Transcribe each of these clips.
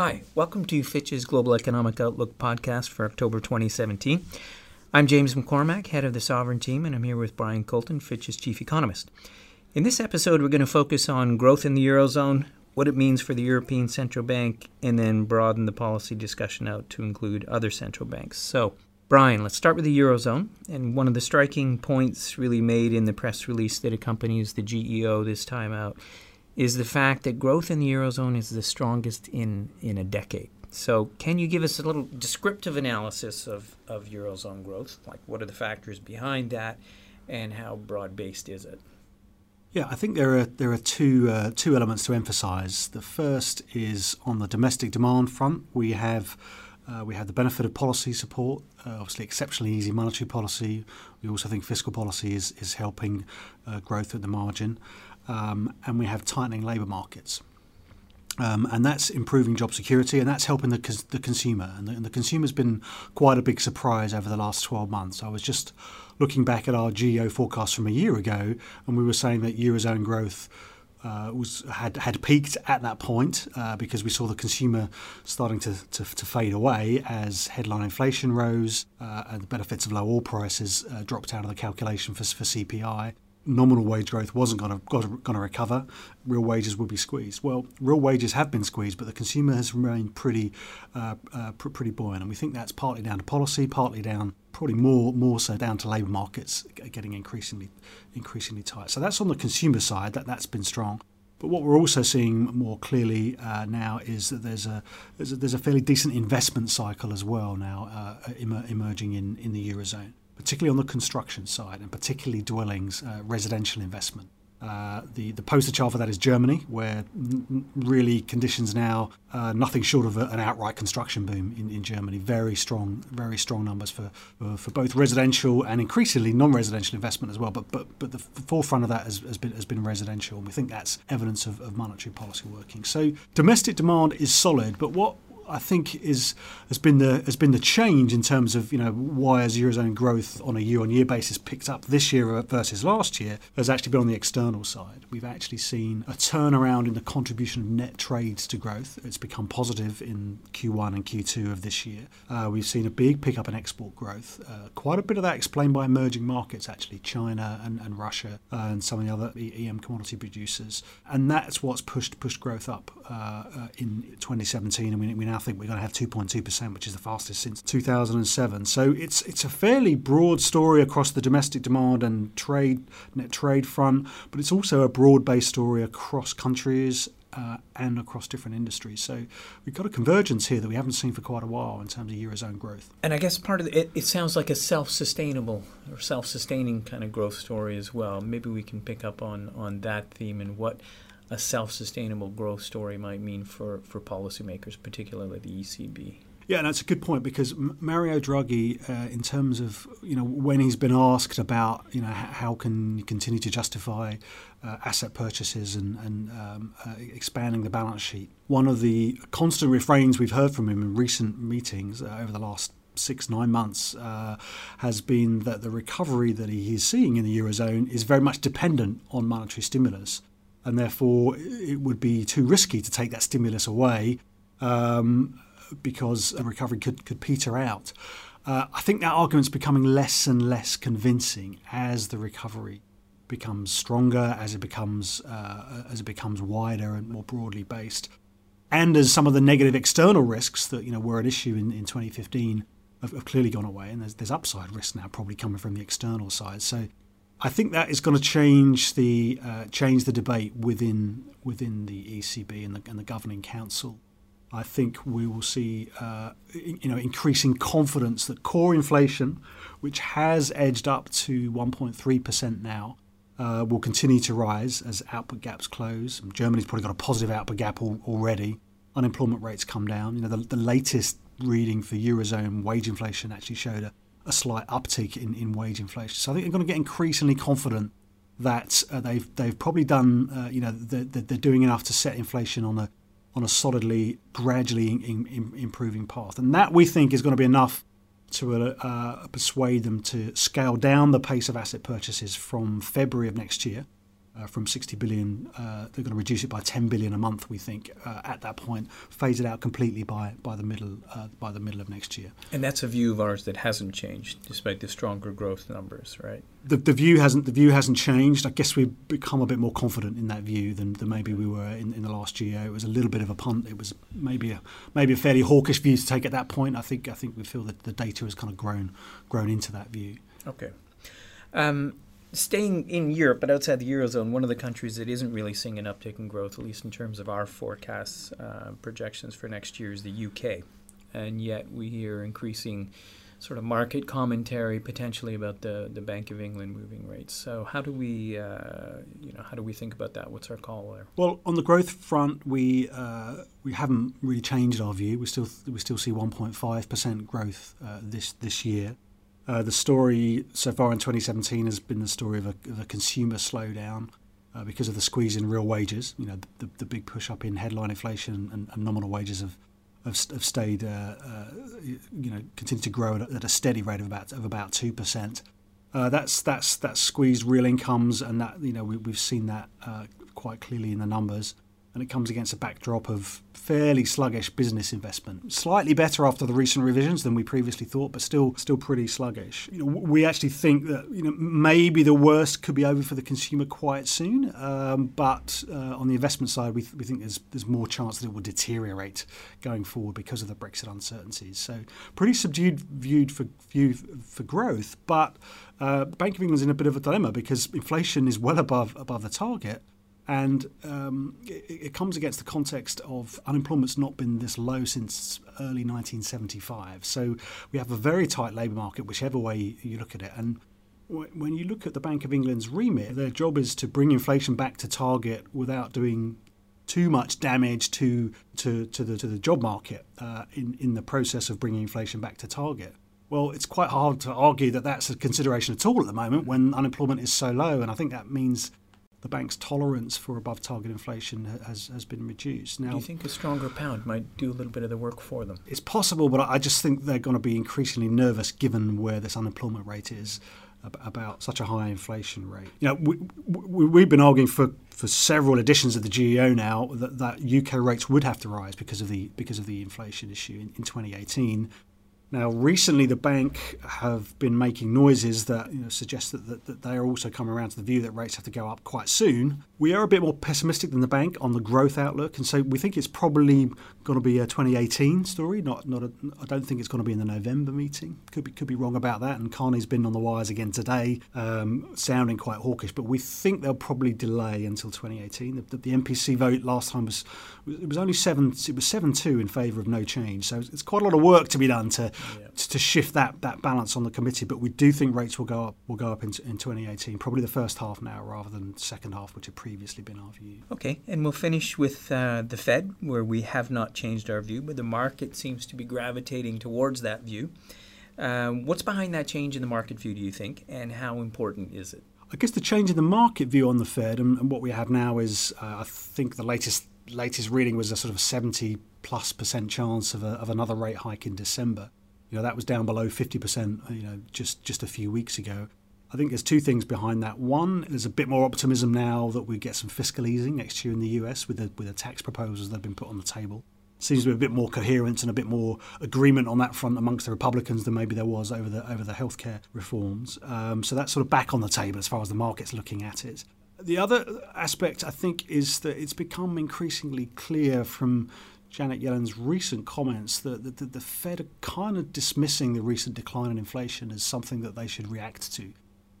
Hi, welcome to Fitch's Global Economic Outlook podcast for October 2017. I'm James McCormack, head of the Sovereign team, and I'm here with Brian Coulton, Fitch's chief economist. In this episode, we're going to focus on growth in the Eurozone, what it means for the European Central Bank, and then broaden the policy discussion out to include other central banks. So, Brian, let's start with the Eurozone. And one of the striking points really made in the press release that accompanies the GEO this time out is the fact that growth in the Eurozone is the strongest in, in a decade. So, can you give us a little descriptive analysis of, of Eurozone growth? Like, what are the factors behind that, and how broad based is it? Yeah, I think there are there are two uh, two elements to emphasise. The first is on the domestic demand front. We have uh, we have the benefit of policy support, uh, obviously exceptionally easy monetary policy. We also think fiscal policy is is helping uh, growth at the margin um, and we have tightening labour markets. Um, and that's improving job security, and that's helping the, the consumer. And the, and the, consumer's been quite a big surprise over the last 12 months. I was just looking back at our GEO forecast from a year ago, and we were saying that eurozone growth uh, was had had peaked at that point uh, because we saw the consumer starting to, to, to, fade away as headline inflation rose uh, and the benefits of low oil prices uh, dropped out of the calculation for, for CPI nominal wage growth wasn't going to going to recover, real wages would be squeezed. Well, real wages have been squeezed, but the consumer has remained pretty uh, uh, pr- pretty buoyant, and we think that's partly down to policy, partly down probably more more so down to labour markets getting increasingly increasingly tight. So that's on the consumer side that that's been strong. But what we're also seeing more clearly uh, now is that there's a, there's a, there's a fairly decent investment cycle as well now uh, em- emerging in, in the eurozone particularly on the construction side and particularly dwellings, uh, residential investment. Uh, the, the poster child for that is Germany, where n- really conditions now uh, nothing short of a, an outright construction boom in, in Germany. Very strong, very strong numbers for, for, for both residential and increasingly non-residential investment as well. But but but the forefront of that has, has been has been residential, and we think that's evidence of, of monetary policy working. So domestic demand is solid, but what I think is has been the has been the change in terms of you know why has eurozone growth on a year on year basis picked up this year versus last year has actually been on the external side. We've actually seen a turnaround in the contribution of net trades to growth. It's become positive in Q1 and Q2 of this year. Uh, we've seen a big pickup in export growth. Uh, quite a bit of that explained by emerging markets actually, China and, and Russia uh, and some of the other EM commodity producers, and that's what's pushed pushed growth up uh, uh, in 2017. And we, we now think we're going to have 2.2%, which is the fastest since 2007. So it's it's a fairly broad story across the domestic demand and trade net trade front, but it's also a broad-based story across countries uh, and across different industries. So we've got a convergence here that we haven't seen for quite a while in terms of eurozone growth. And I guess part of it, it sounds like a self-sustainable or self-sustaining kind of growth story as well. Maybe we can pick up on on that theme and what a self-sustainable growth story might mean for, for policymakers, particularly the ECB. Yeah, and that's a good point because Mario Draghi, uh, in terms of you know when he's been asked about you know how can you continue to justify uh, asset purchases and, and um, uh, expanding the balance sheet, one of the constant refrains we've heard from him in recent meetings uh, over the last six, nine months uh, has been that the recovery that he is seeing in the Eurozone is very much dependent on monetary stimulus and therefore it would be too risky to take that stimulus away um, because a recovery could, could peter out. Uh, I think that argument's becoming less and less convincing as the recovery becomes stronger, as it becomes uh, as it becomes wider and more broadly based, and as some of the negative external risks that you know were at issue in, in 2015 have, have clearly gone away, and there's, there's upside risk now probably coming from the external side. So I think that is going to change the uh, change the debate within within the ECB and the, and the governing council. I think we will see uh, you know increasing confidence that core inflation, which has edged up to 1.3 percent now, uh, will continue to rise as output gaps close. Germany's probably got a positive output gap al- already. Unemployment rates come down. You know the, the latest reading for eurozone wage inflation actually showed a a slight uptick in, in wage inflation. So I think they're going to get increasingly confident that uh, they've they've probably done uh, you know they're, they're, doing enough to set inflation on a on a solidly gradually in, in, improving path, and that we think is going to be enough to uh, uh, persuade them to scale down the pace of asset purchases from February of next year. Uh, from 60 billion. Uh, they're going to reduce it by 10 billion a month. We think uh, at that point, phase it out completely by by the middle uh, by the middle of next year. And that's a view of ours that hasn't changed despite the stronger growth numbers, right? The, the view hasn't the view hasn't changed. I guess we've become a bit more confident in that view than, than maybe we were in, in the last year. It was a little bit of a punt. It was maybe a maybe a fairly hawkish view to take at that point. I think I think we feel that the data has kind of grown grown into that view. Okay. Um, staying in Europe, but outside the Eurozone, one of the countries that isn't really seeing an uptick in growth, at least in terms of our forecasts, uh, projections for next year, is the UK. And yet we hear increasing sort of market commentary potentially about the, the Bank of England moving rates. So how do we, uh, you know, how do we think about that? What's our call there? Well, on the growth front, we uh, we haven't really changed our view. We still we still see 1.5 percent growth uh, this this year. Uh, the story so far in 2017 has been the story of a, of a consumer slowdown uh, because of the squeeze in real wages. You know, the, the, big push up in headline inflation and, and nominal wages have have, have stayed, uh, uh you know, continue to grow at, a steady rate of about of about two percent. Uh, that's that's that's squeezed real incomes, and that you know we, have seen that uh, quite clearly in the numbers and it comes against a backdrop of fairly sluggish business investment. Slightly better after the recent revisions than we previously thought, but still still pretty sluggish. You know, we actually think that you know maybe the worst could be over for the consumer quite soon, um, but uh, on the investment side, we, th- we think there's there's more chance that it will deteriorate going forward because of the Brexit uncertainties. So pretty subdued viewed for view for growth, but. Uh, Bank of England's in a bit of a dilemma because inflation is well above above the target, and um, it, it, comes against the context of unemployment's not been this low since early 1975. So we have a very tight labour market, whichever way you look at it. And when you look at the Bank of England's remit, their job is to bring inflation back to target without doing too much damage to to, to the to the job market uh, in in the process of bringing inflation back to target. Well, it's quite hard to argue that that's a consideration at all at the moment when unemployment is so low, and I think that means the bank's tolerance for above target inflation has, has been reduced. Now, do you think a stronger pound might do a little bit of the work for them? It's possible, but I just think they're going to be increasingly nervous given where this unemployment rate is about such a high inflation rate. You know, we, we, have been arguing for, for several editions of the GEO now that, that UK rates would have to rise because of the because of the inflation issue in, in 2018. Now, recently, the bank have been making noises that you know, suggest that, that, that, they are also coming around to the view that rates have to go up quite soon. We are a bit more pessimistic than the bank on the growth outlook, and so we think it's probably going to be a 2018 story. Not, not. A, I don't think it's going to be in the November meeting. Could be, could be wrong about that. And Carney's been on the wires again today, um, sounding quite hawkish. But we think they'll probably delay until 2018. The, the, the MPC vote last time was it was only seven. It was seven two in favour of no change. So it's quite a lot of work to be done to yeah. to shift that that balance on the committee. But we do think rates will go up. Will go up in, in 2018. Probably the first half now rather than second half, which had previously been our view. Okay, and we'll finish with uh, the Fed, where we have not changed our view, but the market seems to be gravitating towards that view. Um, what's behind that change in the market view, do you think, and how important is it? I guess the change in the market view on the Fed and, and what we have now is, uh, I think the latest latest reading was a sort of 70 plus percent chance of, a, of another rate hike in December. You know, that was down below 50%, you know, just, just a few weeks ago. I think there's two things behind that. One, there's a bit more optimism now that we get some fiscal easing next year in the US with the, with the tax proposals that have been put on the table. Seems to be a bit more coherence and a bit more agreement on that front amongst the Republicans than maybe there was over the over the healthcare reforms. Um, so that's sort of back on the table as far as the market's looking at it. The other aspect, I think, is that it's become increasingly clear from Janet Yellen's recent comments that, the Fed are kind of dismissing the recent decline in inflation as something that they should react to.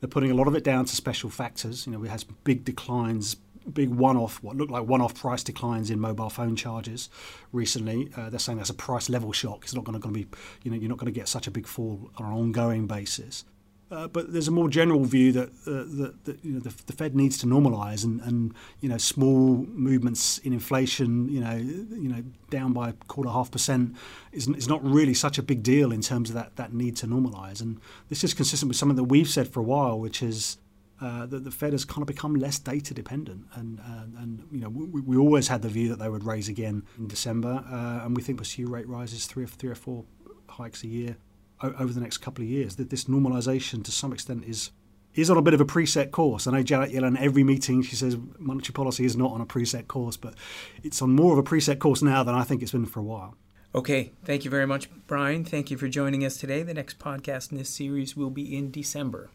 They're putting a lot of it down to special factors. You know, we had big declines, big one-off, what looked like one-off price declines in mobile phone charges recently. Uh, they're saying that's a price level shock. It's not going to be, you know, you're not going to get such a big fall on an ongoing basis. Uh, but there's a more general view that, uh, that, that, you know, the, the, Fed needs to normalise, and, and you know small movements in inflation, you know, you know down by a quarter half percent, is, is not really such a big deal in terms of that that need to normalise. And this is consistent with something that we've said for a while, which is uh, that the Fed has kind of become less data dependent, and uh, and you know we, we, always had the view that they would raise again in December, uh, and we think pursue rate rises three or three or four hikes a year over the next couple of years. That this normalisation, to some extent, is is on a bit of a preset course. I know Janet Yellen, every meeting, she says monetary policy is not on a preset course, but it's on more of a preset course now than I think it's been for a while. Okay, thank you very much, Brian. Thank you for joining us today. The next podcast in this series will be in December.